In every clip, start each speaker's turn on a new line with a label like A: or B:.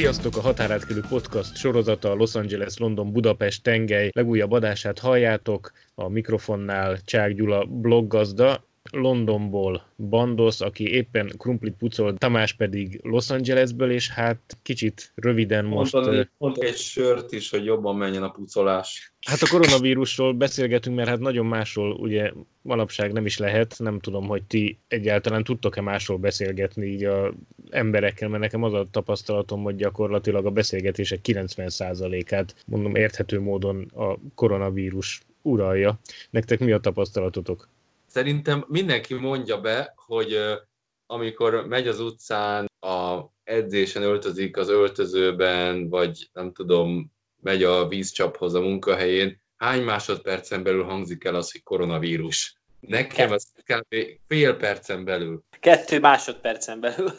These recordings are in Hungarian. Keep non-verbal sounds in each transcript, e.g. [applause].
A: Sziasztok! A Határátkelő Podcast sorozata a Los Angeles, London, Budapest tengely legújabb adását halljátok. A mikrofonnál Csák Gyula bloggazda, Londonból Bandos, aki éppen krumplit pucol, Tamás pedig Los Angelesből, és hát kicsit röviden most...
B: Mondta egy sört is, hogy jobban menjen a pucolás.
A: Hát a koronavírusról beszélgetünk, mert hát nagyon másról ugye manapság nem is lehet, nem tudom, hogy ti egyáltalán tudtok-e másról beszélgetni így a emberekkel, mert nekem az a tapasztalatom, hogy gyakorlatilag a beszélgetések 90%-át mondom érthető módon a koronavírus uralja. Nektek mi a tapasztalatotok?
B: Szerintem mindenki mondja be, hogy amikor megy az utcán, a edzésen öltözik az öltözőben, vagy nem tudom, megy a vízcsaphoz a munkahelyén, hány másodpercen belül hangzik el az, hogy koronavírus? Nekem az kb. fél percen belül.
C: Kettő másodpercen belül.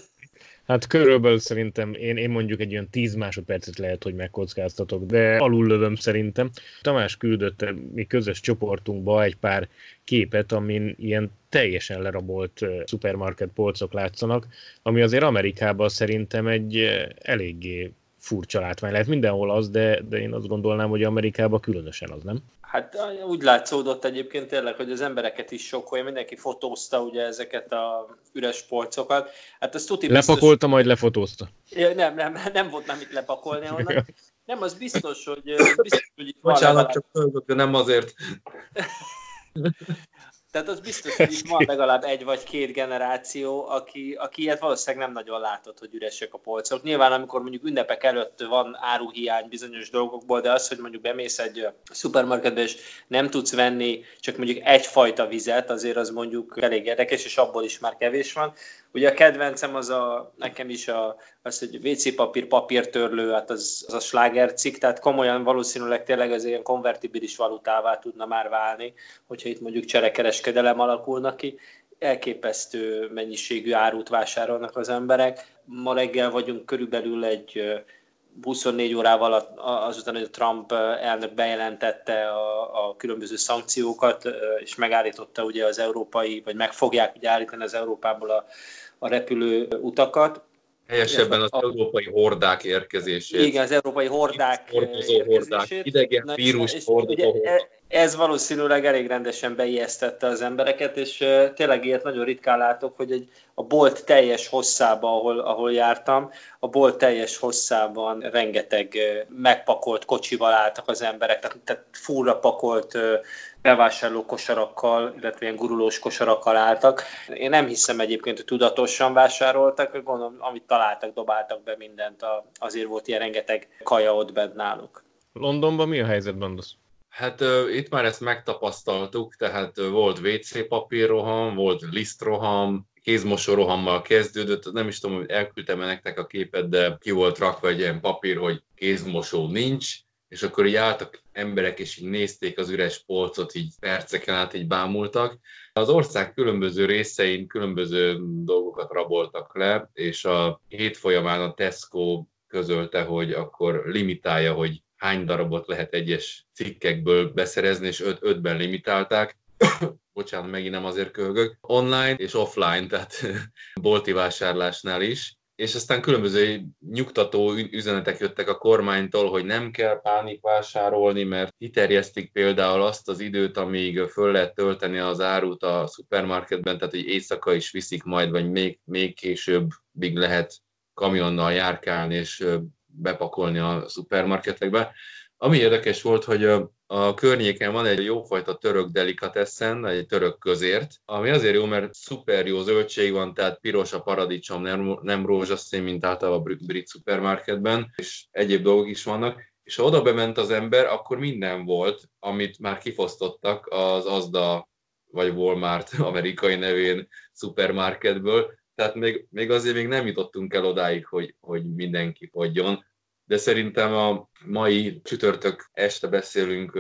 A: Hát körülbelül szerintem én, én mondjuk egy olyan 10 másodpercet lehet, hogy megkockáztatok, de alul lövöm szerintem. Tamás küldött mi közös csoportunkba egy pár képet, amin ilyen teljesen lerabolt szupermarket polcok látszanak, ami azért Amerikában szerintem egy eléggé furcsa látvány lehet. Mindenhol az, de, de én azt gondolnám, hogy Amerikában különösen az, nem?
C: Hát úgy látszódott egyébként tényleg, hogy az embereket is sokkolja, mindenki fotózta ugye ezeket a üres polcokat. Hát azt tuti
A: biztos... Lepakolta, majd lefotózta.
C: Ja, nem, nem, nem volt már mit lepakolni [laughs] onnan. Nem, az biztos, hogy... [laughs] Biztos, hogy itt
B: Bocsánat, csak fölgök, de nem azért. [laughs]
C: Tehát az biztos, hogy itt van legalább egy vagy két generáció, aki, aki ilyet valószínűleg nem nagyon látott, hogy üresek a polcok. Nyilván, amikor mondjuk ünnepek előtt van áruhiány bizonyos dolgokból, de az, hogy mondjuk bemész egy szupermarketbe, és nem tudsz venni csak mondjuk egyfajta vizet, azért az mondjuk elég érdekes, és abból is már kevés van. Ugye a kedvencem az a, nekem is a, az, hogy WC papír, papírtörlő, hát az, az a slágercikk, tehát komolyan valószínűleg tényleg az ilyen konvertibilis valutává tudna már válni, hogyha itt mondjuk cserekereskedelem alakulna ki. Elképesztő mennyiségű árut vásárolnak az emberek. Ma reggel vagyunk körülbelül egy 24 órával azután, hogy Trump elnök bejelentette a, a különböző szankciókat, és megállította ugye az európai, vagy meg fogják ugye állítani az Európából a, a repülő utakat.
B: Helyesebben az a, európai hordák érkezését.
C: Igen, az európai hordák
B: hordozó hordák, idegen Na, vírus hordozó hordák.
C: Ez valószínűleg elég rendesen beijesztette az embereket, és tényleg ilyet nagyon ritkán látok, hogy egy, a bolt teljes hosszában, ahol, ahol jártam, a bolt teljes hosszában rengeteg megpakolt kocsival álltak az emberek, tehát, tehát fullra pakolt bevásárló kosarakkal, illetve ilyen gurulós kosarakkal álltak. Én nem hiszem egyébként, hogy tudatosan vásároltak, gondolom, amit találtak, dobáltak be mindent, azért volt ilyen rengeteg kaja ott bent náluk.
A: Londonban mi a helyzet, Bandos?
B: Hát uh, itt már ezt megtapasztaltuk, tehát uh, volt WC papírroham, volt lisztroham, kézmosórohammal kezdődött, nem is tudom, hogy elküldtem -e nektek a képet, de ki volt rakva egy ilyen papír, hogy kézmosó nincs, és akkor így álltak emberek, és így nézték az üres polcot, így perceken át így bámultak. Az ország különböző részein különböző dolgokat raboltak le, és a hét folyamán a Tesco közölte, hogy akkor limitálja, hogy hány darabot lehet egyes cikkekből beszerezni, és öt, ötben limitálták. [coughs] Bocsánat, megint nem azért kölgök. Online és offline, tehát [laughs] bolti vásárlásnál is és aztán különböző nyugtató üzenetek jöttek a kormánytól, hogy nem kell pánikvásárolni, mert kiterjesztik például azt az időt, amíg föl lehet tölteni az árut a szupermarketben, tehát hogy éjszaka is viszik majd, vagy még, még későbbig lehet kamionnal járkálni és bepakolni a szupermarketekbe. Ami érdekes volt, hogy a környéken van egy jófajta török delikatessen, egy török közért, ami azért jó, mert szuper jó zöldség van, tehát piros a paradicsom, nem, nem rózsaszín, mint általában a brit szupermarketben, és egyéb dolgok is vannak. És ha oda bement az ember, akkor minden volt, amit már kifosztottak az Azda vagy Walmart [laughs] amerikai nevén szupermarketből, tehát még, még azért még nem jutottunk el odáig, hogy, hogy mindenki fogjon de szerintem a mai csütörtök este beszélünk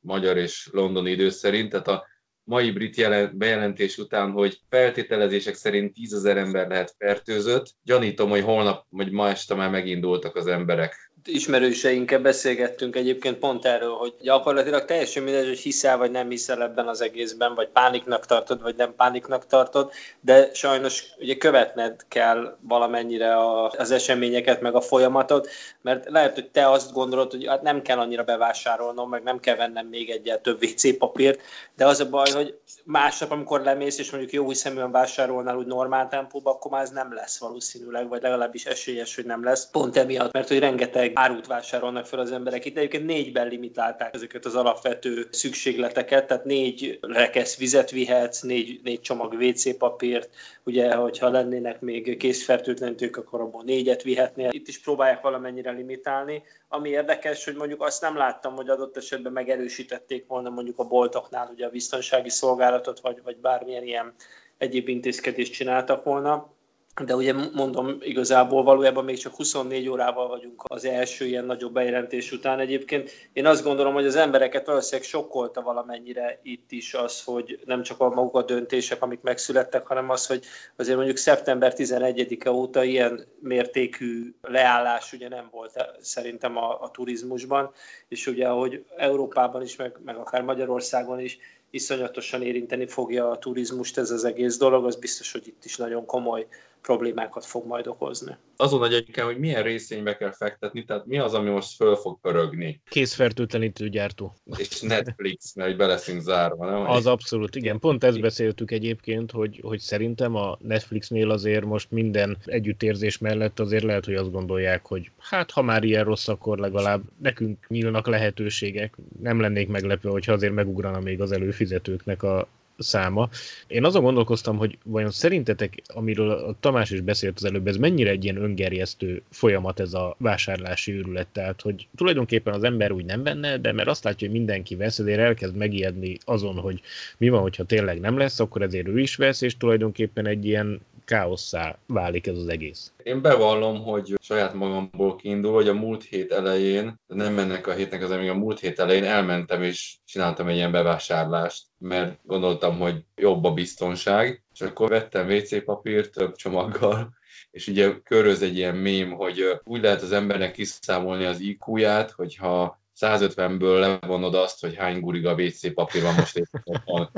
B: magyar és londoni idő szerint, tehát a mai brit jelen, bejelentés után, hogy feltételezések szerint 10 ezer ember lehet fertőzött. Gyanítom, hogy holnap vagy ma este már megindultak az emberek
C: ismerőseinkkel beszélgettünk egyébként pont erről, hogy gyakorlatilag teljesen mindegy, hogy hiszel vagy nem hiszel ebben az egészben, vagy pániknak tartod, vagy nem pániknak tartod, de sajnos ugye követned kell valamennyire a, az eseményeket, meg a folyamatot, mert lehet, hogy te azt gondolod, hogy hát nem kell annyira bevásárolnom, meg nem kell vennem még egyel több WC papírt, de az a baj, hogy másnap, amikor lemész, és mondjuk jó hiszeműen vásárolnál úgy normál tempóban, akkor már ez nem lesz valószínűleg, vagy legalábbis esélyes, hogy nem lesz. Pont emiatt, mert hogy rengeteg árut vásárolnak fel az emberek. Itt egyébként négyben limitálták ezeket az alapvető szükségleteket, tehát négy rekesz vizet vihetsz, négy, négy csomag WC papírt, ugye, hogyha lennének még készfertőtlenítők, akkor abból négyet vihetnél. Itt is próbálják valamennyire limitálni. Ami érdekes, hogy mondjuk azt nem láttam, hogy adott esetben megerősítették volna mondjuk a boltoknál ugye a biztonsági szolgálatot, vagy, vagy bármilyen ilyen egyéb intézkedést csináltak volna de ugye mondom, igazából valójában még csak 24 órával vagyunk az első ilyen nagyobb bejelentés után. Egyébként én azt gondolom, hogy az embereket valószínűleg sokkolta valamennyire itt is az, hogy nem csak a maguk a döntések, amik megszülettek, hanem az, hogy azért mondjuk szeptember 11-e óta ilyen mértékű leállás ugye nem volt szerintem a, a turizmusban, és ugye ahogy Európában is, meg, meg akár Magyarországon is iszonyatosan érinteni fogja a turizmust ez az egész dolog, az biztos, hogy itt is nagyon komoly problémákat fog majd okozni.
B: Azon nagy hogy milyen részénybe kell fektetni, tehát mi az, ami most föl fog pörögni.
A: Készfertőtlenítő gyártó.
B: És Netflix, mert be leszünk zárva, nem?
A: Az abszolút, igen. Pont ezt beszéltük egyébként, hogy, hogy szerintem a Netflixnél azért most minden együttérzés mellett azért lehet, hogy azt gondolják, hogy hát ha már ilyen rossz, akkor legalább nekünk nyílnak lehetőségek. Nem lennék meglepő, hogyha azért megugrana még az előfizetőknek a száma. Én azon gondolkoztam, hogy vajon szerintetek, amiről a Tamás is beszélt az előbb, ez mennyire egy ilyen öngerjesztő folyamat ez a vásárlási őrület? Tehát, hogy tulajdonképpen az ember úgy nem venne, de mert azt látja, hogy mindenki vesz, ezért elkezd megijedni azon, hogy mi van, hogyha tényleg nem lesz, akkor ezért ő is vesz, és tulajdonképpen egy ilyen káosszá válik ez az egész.
B: Én bevallom, hogy saját magamból kiindul, hogy a múlt hét elején, nem mennek a hétnek az még a múlt hét elején elmentem és csináltam egy ilyen bevásárlást, mert gondoltam, hogy jobb a biztonság, és akkor vettem WC papírt több csomaggal, és ugye köröz egy ilyen mém, hogy úgy lehet az embernek kiszámolni az IQ-ját, hogyha 150-ből levonod azt, hogy hány guriga WC papír van most éppen.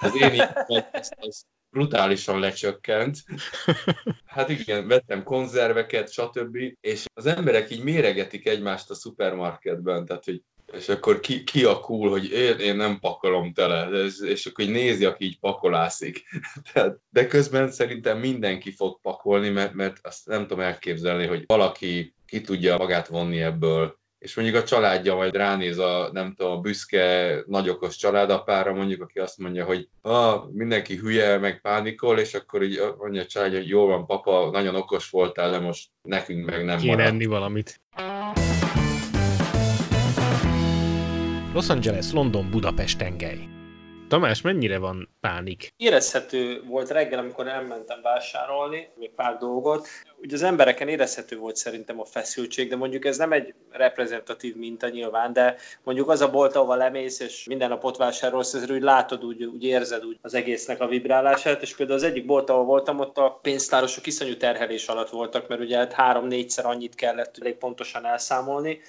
B: Az én így, az brutálisan lecsökkent. [laughs] Hát igen, vettem konzerveket, stb. És az emberek így méregetik egymást a szupermarketben, tehát hogy és akkor ki, ki a cool, hogy én, én nem pakolom tele, és, és akkor így nézi, aki így pakolászik. [laughs] Tehát, de közben szerintem mindenki fog pakolni, mert, mert azt nem tudom elképzelni, hogy valaki ki tudja magát vonni ebből és mondjuk a családja majd ránéz a, nem tudom, a büszke, nagyokos családapára, mondjuk, aki azt mondja, hogy ah, mindenki hülye, meg pánikol, és akkor így mondja a család, hogy jól van, papa, nagyon okos voltál, de most nekünk meg nem
A: Kéne enni valamit. Los Angeles, London, Budapest tengely. Tamás, mennyire van pánik?
C: Érezhető volt reggel, amikor elmentem vásárolni, még pár dolgot. Ugye az embereken érezhető volt szerintem a feszültség, de mondjuk ez nem egy reprezentatív minta nyilván, de mondjuk az a bolt, ahova lemész, és minden nap ott vásárolsz, ezért úgy látod, úgy, úgy érzed úgy az egésznek a vibrálását, és például az egyik bolt, ahol voltam, ott a pénztárosok iszonyú terhelés alatt voltak, mert ugye hát három-négyszer annyit kellett elég pontosan elszámolni,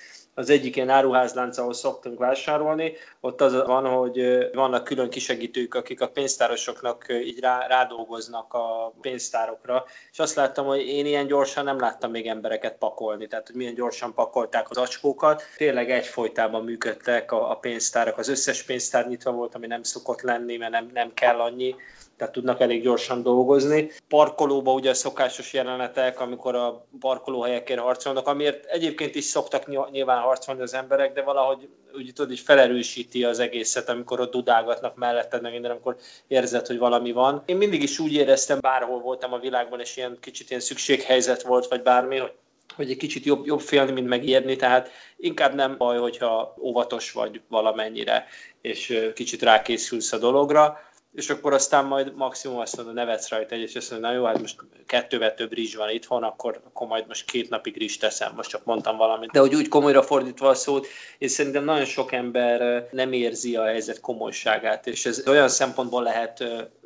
C: az egyik ilyen áruházlánc, ahol szoktunk vásárolni, ott az van, hogy vannak külön kisegítők, akik a pénztárosoknak így rá, rádolgoznak a pénztárokra, és azt láttam, hogy én ilyen gyorsan nem láttam még embereket pakolni, tehát hogy milyen gyorsan pakolták az acskókat. Tényleg egyfolytában működtek a, a pénztárak, az összes pénztár nyitva volt, ami nem szokott lenni, mert nem, nem kell annyi tehát tudnak elég gyorsan dolgozni. Parkolóba ugye szokásos jelenetek, amikor a parkolóhelyekért harcolnak, amiért egyébként is szoktak nyilván harcolni az emberek, de valahogy úgy tudod, hogy felerősíti az egészet, amikor ott dudálgatnak melletted, meg minden, amikor érzed, hogy valami van. Én mindig is úgy éreztem, bárhol voltam a világban, és ilyen kicsit ilyen szükséghelyzet volt, vagy bármi, hogy hogy egy kicsit jobb, jobb félni, mint megérni, tehát inkább nem baj, hogyha óvatos vagy valamennyire, és kicsit rákészülsz a dologra és akkor aztán majd maximum azt mondod, nevetsz rajta egy, és azt mondod, na jó, hát most kettővel több rizs van itthon, akkor, akkor majd most két napig rizs teszem, most csak mondtam valamit. De hogy úgy komolyra fordítva a szót, és szerintem nagyon sok ember nem érzi a helyzet komolyságát, és ez olyan szempontból lehet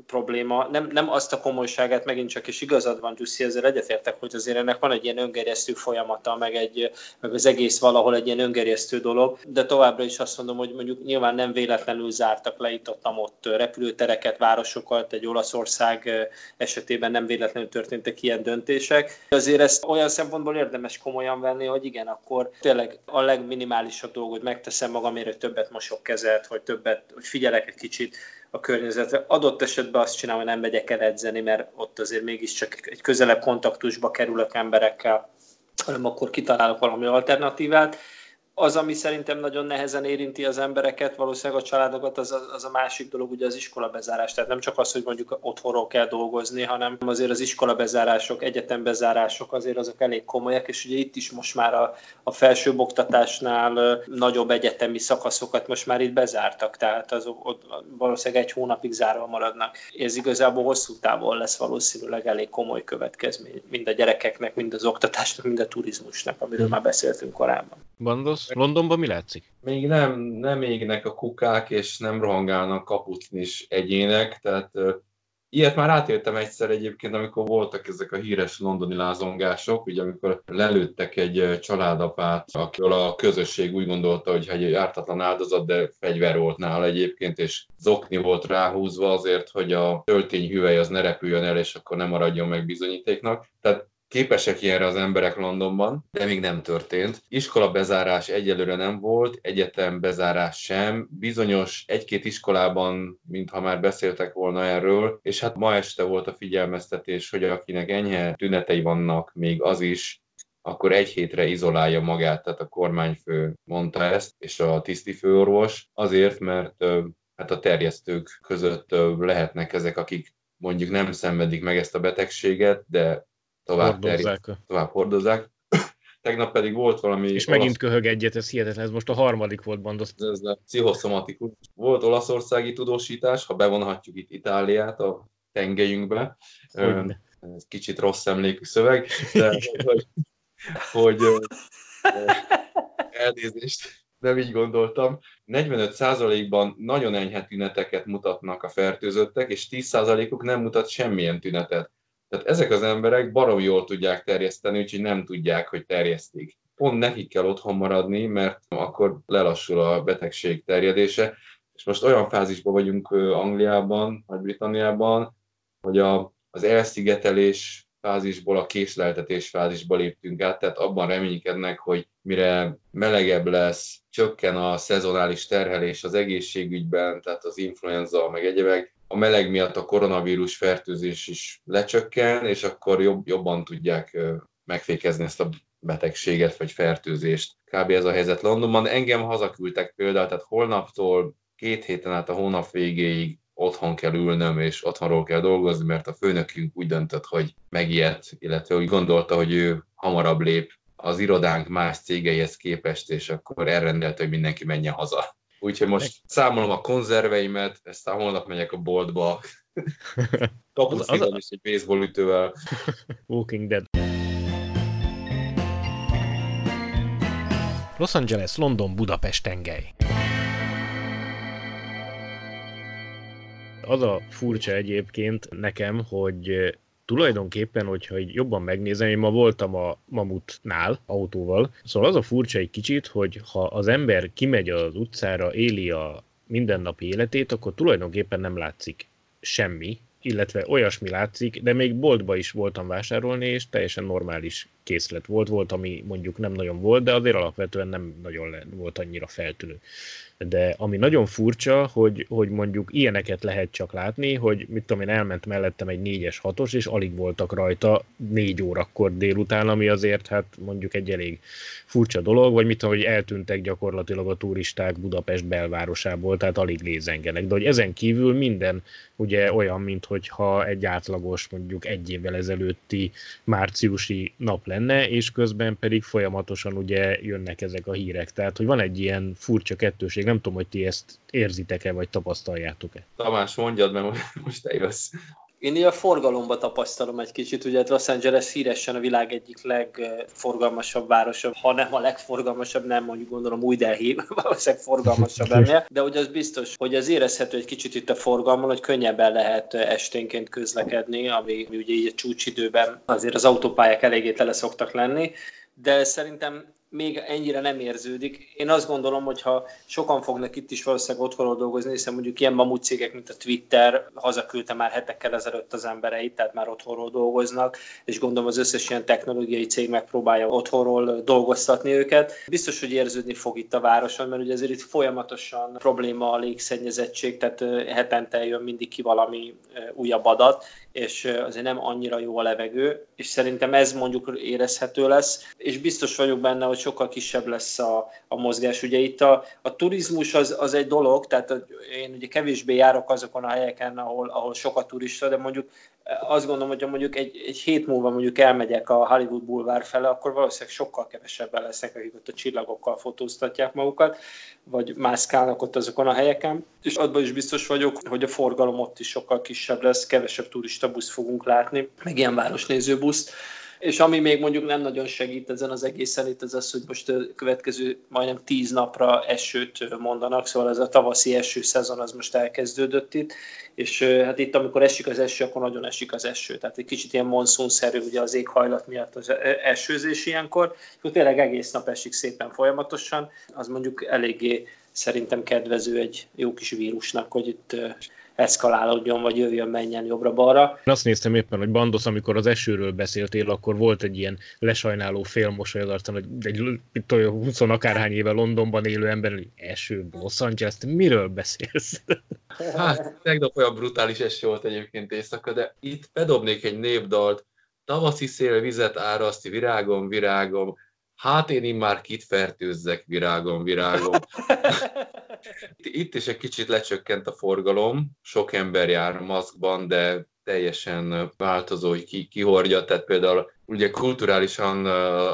C: probléma, nem, nem azt a komolyságát megint csak, és igazad van, Gyuszi, ezzel egyetértek, hogy azért ennek van egy ilyen öngerjesztő folyamata, meg, egy, meg az egész valahol egy ilyen öngerjesztő dolog, de továbbra is azt mondom, hogy mondjuk nyilván nem véletlenül zártak le itt ott, ott repülőtereket, városokat, egy Olaszország esetében nem véletlenül történtek ilyen döntések. Azért ezt olyan szempontból érdemes komolyan venni, hogy igen, akkor tényleg a legminimálisabb dolgot megteszem magamért, hogy többet mosok kezet, hogy többet, hogy figyelek egy kicsit a környezetre. Adott esetben azt csinálom, hogy nem megyek el edzeni, mert ott azért mégiscsak egy közelebb kontaktusba kerülök emberekkel, hanem akkor kitalálok valami alternatívát az, ami szerintem nagyon nehezen érinti az embereket, valószínűleg a családokat, az az a másik dolog, ugye az iskola bezárás. Tehát nem csak az, hogy mondjuk otthonról kell dolgozni, hanem azért az iskola bezárások, egyetem bezárások azért azok elég komolyak, és ugye itt is most már a, a felsőbb oktatásnál nagyobb egyetemi szakaszokat most már itt bezártak, tehát azok ott valószínűleg egy hónapig zárva maradnak. Ez igazából hosszú távon lesz valószínűleg elég komoly következmény, mind a gyerekeknek, mind az oktatásnak, mind a turizmusnak, amiről már beszéltünk korábban.
A: Londonban mi látszik?
B: Még nem, nem égnek a kukák, és nem rohangálnak kaputnis egyének, tehát ilyet már átéltem egyszer egyébként, amikor voltak ezek a híres londoni lázongások, ugye amikor lelőttek egy családapát, akivel a közösség úgy gondolta, hogy egy ártatlan áldozat, de fegyver volt nála egyébként, és zokni volt ráhúzva azért, hogy a töltény hüvely az ne repüljön el, és akkor nem maradjon meg bizonyítéknak. Tehát Képesek ilyenre az emberek Londonban, de még nem történt. Iskola bezárás egyelőre nem volt, egyetem bezárás sem. Bizonyos egy-két iskolában, mintha már beszéltek volna erről, és hát ma este volt a figyelmeztetés, hogy akinek enyhe tünetei vannak, még az is, akkor egy hétre izolálja magát, tehát a kormányfő mondta ezt, és a tisztifőorvos, azért, mert hát a terjesztők között lehetnek ezek, akik mondjuk nem szenvedik meg ezt a betegséget, de tovább, hordozzák. Terjed, tovább hordozzák. [coughs] Tegnap pedig volt valami...
A: És olasz... megint köhög egyet, ez hihetetlen, ez most a harmadik volt bandos.
B: Ez a pszichoszomatikus. Volt olaszországi tudósítás, ha bevonhatjuk itt Itáliát a tengelyünkbe. Hogyne. Ez kicsit rossz emlékű szöveg, de hogy, hogy elnézést, nem így gondoltam. 45%-ban nagyon enyhe tüneteket mutatnak a fertőzöttek, és 10%-uk nem mutat semmilyen tünetet. Tehát ezek az emberek barom jól tudják terjeszteni, úgyhogy nem tudják, hogy terjesztik. Pont nekik kell otthon maradni, mert akkor lelassul a betegség terjedése. És most olyan fázisban vagyunk Angliában, Nagy-Britanniában, hogy a, az elszigetelés fázisból a késleltetés fázisba léptünk át, tehát abban reménykednek, hogy mire melegebb lesz, csökken a szezonális terhelés az egészségügyben, tehát az influenza, meg egyebek, a meleg miatt a koronavírus fertőzés is lecsökken, és akkor jobb, jobban tudják megfékezni ezt a betegséget vagy fertőzést. Kb. ez a helyzet Londonban. Engem hazaküldtek például, tehát holnaptól két héten át a hónap végéig otthon kell ülnöm, és otthonról kell dolgozni, mert a főnökünk úgy döntött, hogy megijedt, illetve úgy gondolta, hogy ő hamarabb lép az irodánk más cégeihez képest, és akkor elrendelte, hogy mindenki menjen haza. Úgyhogy most számolom a konzerveimet, aztán holnap megyek a boltba. [laughs] Az, az, is egy baseball ütővel. [laughs]
A: Walking Dead. Los Angeles, London, Budapest tengely. Az a furcsa egyébként nekem, hogy tulajdonképpen, hogyha így jobban megnézem, én ma voltam a Mamutnál autóval, szóval az a furcsa egy kicsit, hogy ha az ember kimegy az utcára, éli a mindennapi életét, akkor tulajdonképpen nem látszik semmi, illetve olyasmi látszik, de még boltba is voltam vásárolni, és teljesen normális készlet volt. Volt, ami mondjuk nem nagyon volt, de azért alapvetően nem nagyon volt annyira feltűnő de ami nagyon furcsa, hogy, hogy mondjuk ilyeneket lehet csak látni, hogy mit tudom én, elment mellettem egy 4-es 6-os, és alig voltak rajta 4 órakor délután, ami azért hát mondjuk egy elég furcsa dolog, vagy mit tudom, hogy eltűntek gyakorlatilag a turisták Budapest belvárosából, tehát alig lézengenek. De hogy ezen kívül minden ugye olyan, mint hogyha egy átlagos mondjuk egy évvel ezelőtti márciusi nap lenne, és közben pedig folyamatosan ugye jönnek ezek a hírek. Tehát, hogy van egy ilyen furcsa kettőség, nem tudom, hogy ti ezt érzitek-e, vagy tapasztaljátok-e.
B: Tamás, mondjad, mert most te jössz.
C: Én a forgalomba tapasztalom egy kicsit, ugye Los Angeles híresen a világ egyik legforgalmasabb városa, ha nem a legforgalmasabb, nem mondjuk gondolom új Delhi, [laughs] valószínűleg forgalmasabb ennél, de hogy az biztos, hogy az érezhető egy kicsit itt a forgalmon, hogy könnyebben lehet esténként közlekedni, ami ugye így a csúcsidőben azért az autópályák eléggé tele szoktak lenni, de szerintem még ennyire nem érződik. Én azt gondolom, hogy ha sokan fognak itt is valószínűleg otthonról dolgozni, hiszen mondjuk ilyen mamut cégek, mint a Twitter, hazaküldte már hetekkel ezelőtt az embereit, tehát már otthonról dolgoznak, és gondolom az összes ilyen technológiai cég megpróbálja otthonról dolgoztatni őket. Biztos, hogy érződni fog itt a városon, mert ugye azért itt folyamatosan probléma a légszennyezettség, tehát hetente jön mindig ki valami újabb adat, és azért nem annyira jó a levegő, és szerintem ez mondjuk érezhető lesz, és biztos vagyok benne, hogy sokkal kisebb lesz a, a mozgás. Ugye itt a, a turizmus az, az egy dolog, tehát én ugye kevésbé járok azokon a helyeken, ahol, ahol sok a turista, de mondjuk azt gondolom, hogy ha mondjuk egy, egy hét múlva mondjuk elmegyek a Hollywood Boulevard fele, akkor valószínűleg sokkal kevesebben lesznek, akik ott a csillagokkal fotóztatják magukat, vagy mászkálnak ott azokon a helyeken. És abban is biztos vagyok, hogy a forgalom ott is sokkal kisebb lesz, kevesebb turista busz fogunk látni, meg ilyen városnéző buszt és ami még mondjuk nem nagyon segít ezen az egészen itt, az az, hogy most a következő majdnem tíz napra esőt mondanak, szóval ez a tavaszi eső szezon az most elkezdődött itt, és hát itt amikor esik az eső, akkor nagyon esik az eső, tehát egy kicsit ilyen monszunszerű ugye az éghajlat miatt az esőzés ilyenkor, és tényleg egész nap esik szépen folyamatosan, az mondjuk eléggé szerintem kedvező egy jó kis vírusnak, hogy itt eszkalálódjon, vagy jöjjön, menjen jobbra-balra.
A: Én azt néztem éppen, hogy Bandos, amikor az esőről beszéltél, akkor volt egy ilyen lesajnáló félmosoly az arcán, hogy egy 20 akárhány éve Londonban élő ember, hogy eső, Los Angeles, miről beszélsz? [laughs]
B: Hát, tegnap olyan brutális eső volt egyébként éjszaka, de itt bedobnék egy népdalt, tavaszi szél vizet áraszt, virágom, virágom, hát én immár kit fertőzzek, virágom, virágom. [laughs] Itt is egy kicsit lecsökkent a forgalom, sok ember jár maszkban, de teljesen változó, hogy ki, ki hordja, tehát például ugye kulturálisan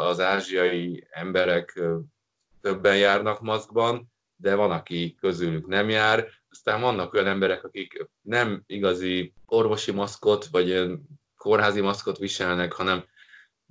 B: az ázsiai emberek többen járnak maszkban, de van, aki közülük nem jár. Aztán vannak olyan emberek, akik nem igazi orvosi maszkot, vagy kórházi maszkot viselnek, hanem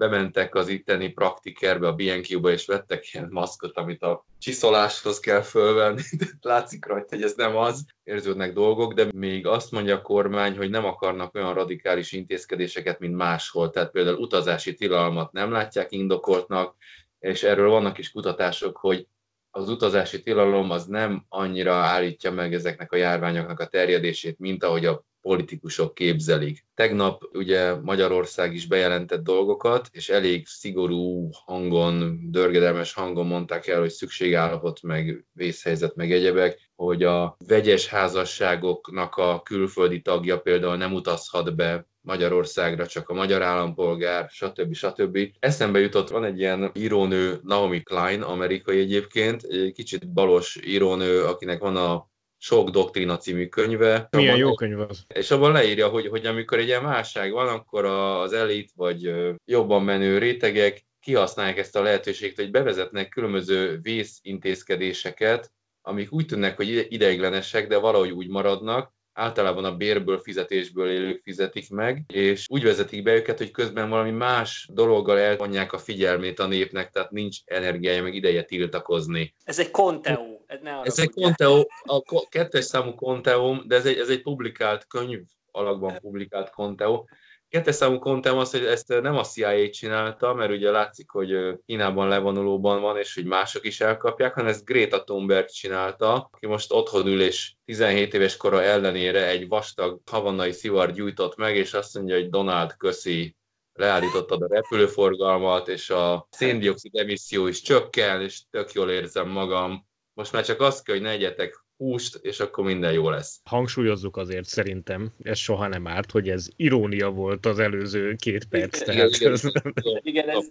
B: bementek az itteni praktikerbe, a BNQ-ba, és vettek ilyen maszkot, amit a csiszoláshoz kell fölvenni. [laughs] Látszik rajta, hogy ez nem az, érződnek dolgok, de még azt mondja a kormány, hogy nem akarnak olyan radikális intézkedéseket, mint máshol. Tehát például utazási tilalmat nem látják indokoltnak, és erről vannak is kutatások, hogy az utazási tilalom az nem annyira állítja meg ezeknek a járványoknak a terjedését, mint ahogy a politikusok képzelik. Tegnap ugye Magyarország is bejelentett dolgokat, és elég szigorú hangon, dörgedelmes hangon mondták el, hogy szükségállapot, meg vészhelyzet, meg egyebek, hogy a vegyes házasságoknak a külföldi tagja például nem utazhat be Magyarországra, csak a magyar állampolgár, stb. stb. Eszembe jutott, van egy ilyen írónő, Naomi Klein, amerikai egyébként, egy kicsit balos írónő, akinek van a sok doktrina című könyve.
A: Milyen jó könyv az.
B: És abban leírja, hogy, hogy amikor egy ilyen válság van, akkor az elit vagy jobban menő rétegek kihasználják ezt a lehetőséget, hogy bevezetnek különböző vészintézkedéseket, amik úgy tűnnek, hogy ideiglenesek, de valahogy úgy maradnak, általában a bérből, fizetésből élők fizetik meg, és úgy vezetik be őket, hogy közben valami más dologgal elvonják a figyelmét a népnek, tehát nincs energiája, meg ideje tiltakozni.
C: Ez egy konteó. Ez,
B: ne ez egy konteó, a kettes számú konteó, de ez egy, ez egy publikált könyv alakban publikált konteó, Kettes számú kontem az, hogy ezt nem a CIA csinálta, mert ugye látszik, hogy Kínában levonulóban van, és hogy mások is elkapják, hanem ezt Greta Thunberg csinálta, aki most otthon ül, és 17 éves kora ellenére egy vastag havannai szivar gyújtott meg, és azt mondja, hogy Donald köszi, leállítottad a repülőforgalmat, és a széndiokszid emisszió is csökken, és tök jól érzem magam. Most már csak azt kell, hogy ne egyetek húst, és akkor minden jó lesz.
A: Hangsúlyozzuk azért szerintem, ez soha nem árt, hogy ez irónia volt az előző két perc.
B: Igen, tehát igen, igen, igen, ez...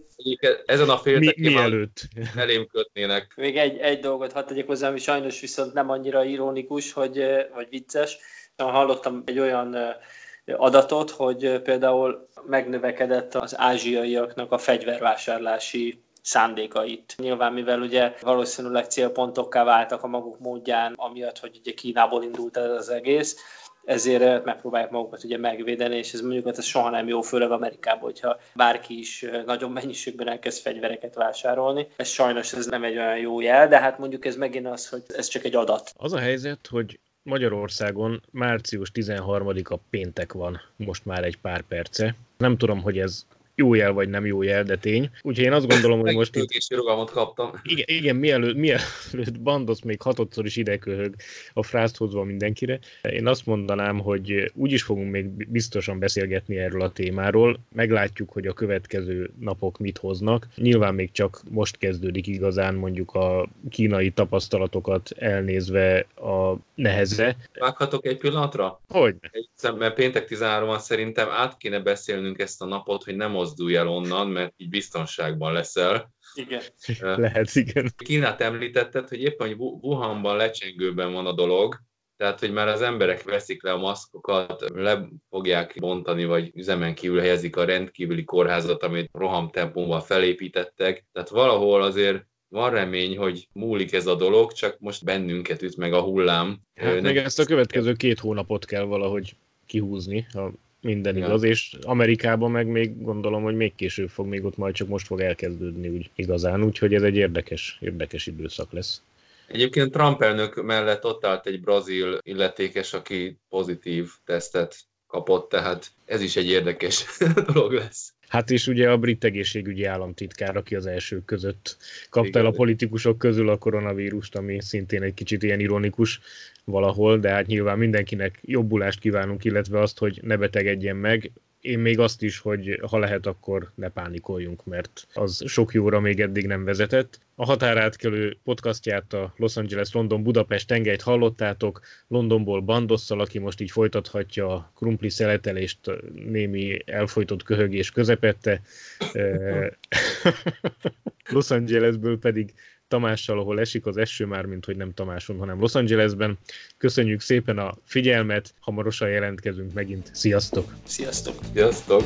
B: Ezen a féltekén
A: Mi, mielőtt?
B: elém kötnének.
C: Még egy, egy dolgot hadd tegyek hozzá, ami sajnos viszont nem annyira ironikus, hogy, vagy vicces. Hallottam egy olyan adatot, hogy például megnövekedett az ázsiaiaknak a fegyvervásárlási szándékait. Nyilván, mivel ugye valószínűleg célpontokká váltak a maguk módján, amiatt, hogy ugye Kínából indult ez az egész, ezért megpróbálják magukat ugye megvédeni, és ez mondjuk hát ez soha nem jó, főleg Amerikában, hogyha bárki is nagyon mennyiségben elkezd fegyvereket vásárolni. Ez sajnos ez nem egy olyan jó jel, de hát mondjuk ez megint az, hogy ez csak egy adat.
A: Az a helyzet, hogy Magyarországon március 13-a péntek van most már egy pár perce. Nem tudom, hogy ez jó jel vagy nem jó jel, de tény. Úgyhogy én azt gondolom, hogy most
B: itt... rugalmat kaptam.
A: Igen, igen mielőtt, mielőtt Bandos még hatodszor is ideköhög a frászt hozva mindenkire, én azt mondanám, hogy úgy is fogunk még biztosan beszélgetni erről a témáról, meglátjuk, hogy a következő napok mit hoznak. Nyilván még csak most kezdődik igazán mondjuk a kínai tapasztalatokat elnézve a neheze.
B: Vághatok egy pillanatra?
A: Hogy?
B: Mert péntek 13 szerintem át kéne beszélnünk ezt a napot, hogy nem mozdulj el onnan, mert így biztonságban leszel.
C: Igen.
A: Lehet, igen.
B: Kínát említetted, hogy éppen hogy Wuhanban lecsengőben van a dolog, tehát, hogy már az emberek veszik le a maszkokat, le fogják bontani, vagy üzemen kívül helyezik a rendkívüli kórházat, amit rohamtempóval felépítettek. Tehát valahol azért van remény, hogy múlik ez a dolog, csak most bennünket üt meg a hullám.
A: Hát még ezt a következő két hónapot kell valahogy kihúzni, ha minden ja. igaz, és Amerikában meg még gondolom, hogy még később fog, még ott majd csak most fog elkezdődni úgy igazán, úgyhogy ez egy érdekes, érdekes időszak lesz.
B: Egyébként Trump elnök mellett ott állt egy brazil illetékes, aki pozitív tesztet kapott, tehát ez is egy érdekes [laughs] dolog lesz.
A: Hát és ugye a brit egészségügyi államtitkár, aki az elsők között kapta el a politikusok közül a koronavírust, ami szintén egy kicsit ilyen ironikus valahol, de hát nyilván mindenkinek jobbulást kívánunk, illetve azt, hogy ne betegedjen meg, én még azt is, hogy ha lehet, akkor ne pánikoljunk, mert az sok jóra még eddig nem vezetett. A határátkelő podcastját a Los Angeles London Budapest tengelyt hallottátok, Londonból Bandosszal, aki most így folytathatja a krumpli szeletelést némi elfolytott köhögés közepette. [laughs] [laughs] Los Angelesből pedig Tamással, ahol esik az eső már, mint hogy nem Tamáson, hanem Los Angelesben. Köszönjük szépen a figyelmet, hamarosan jelentkezünk megint. Sziasztok!
C: Sziasztok!
B: Sziasztok!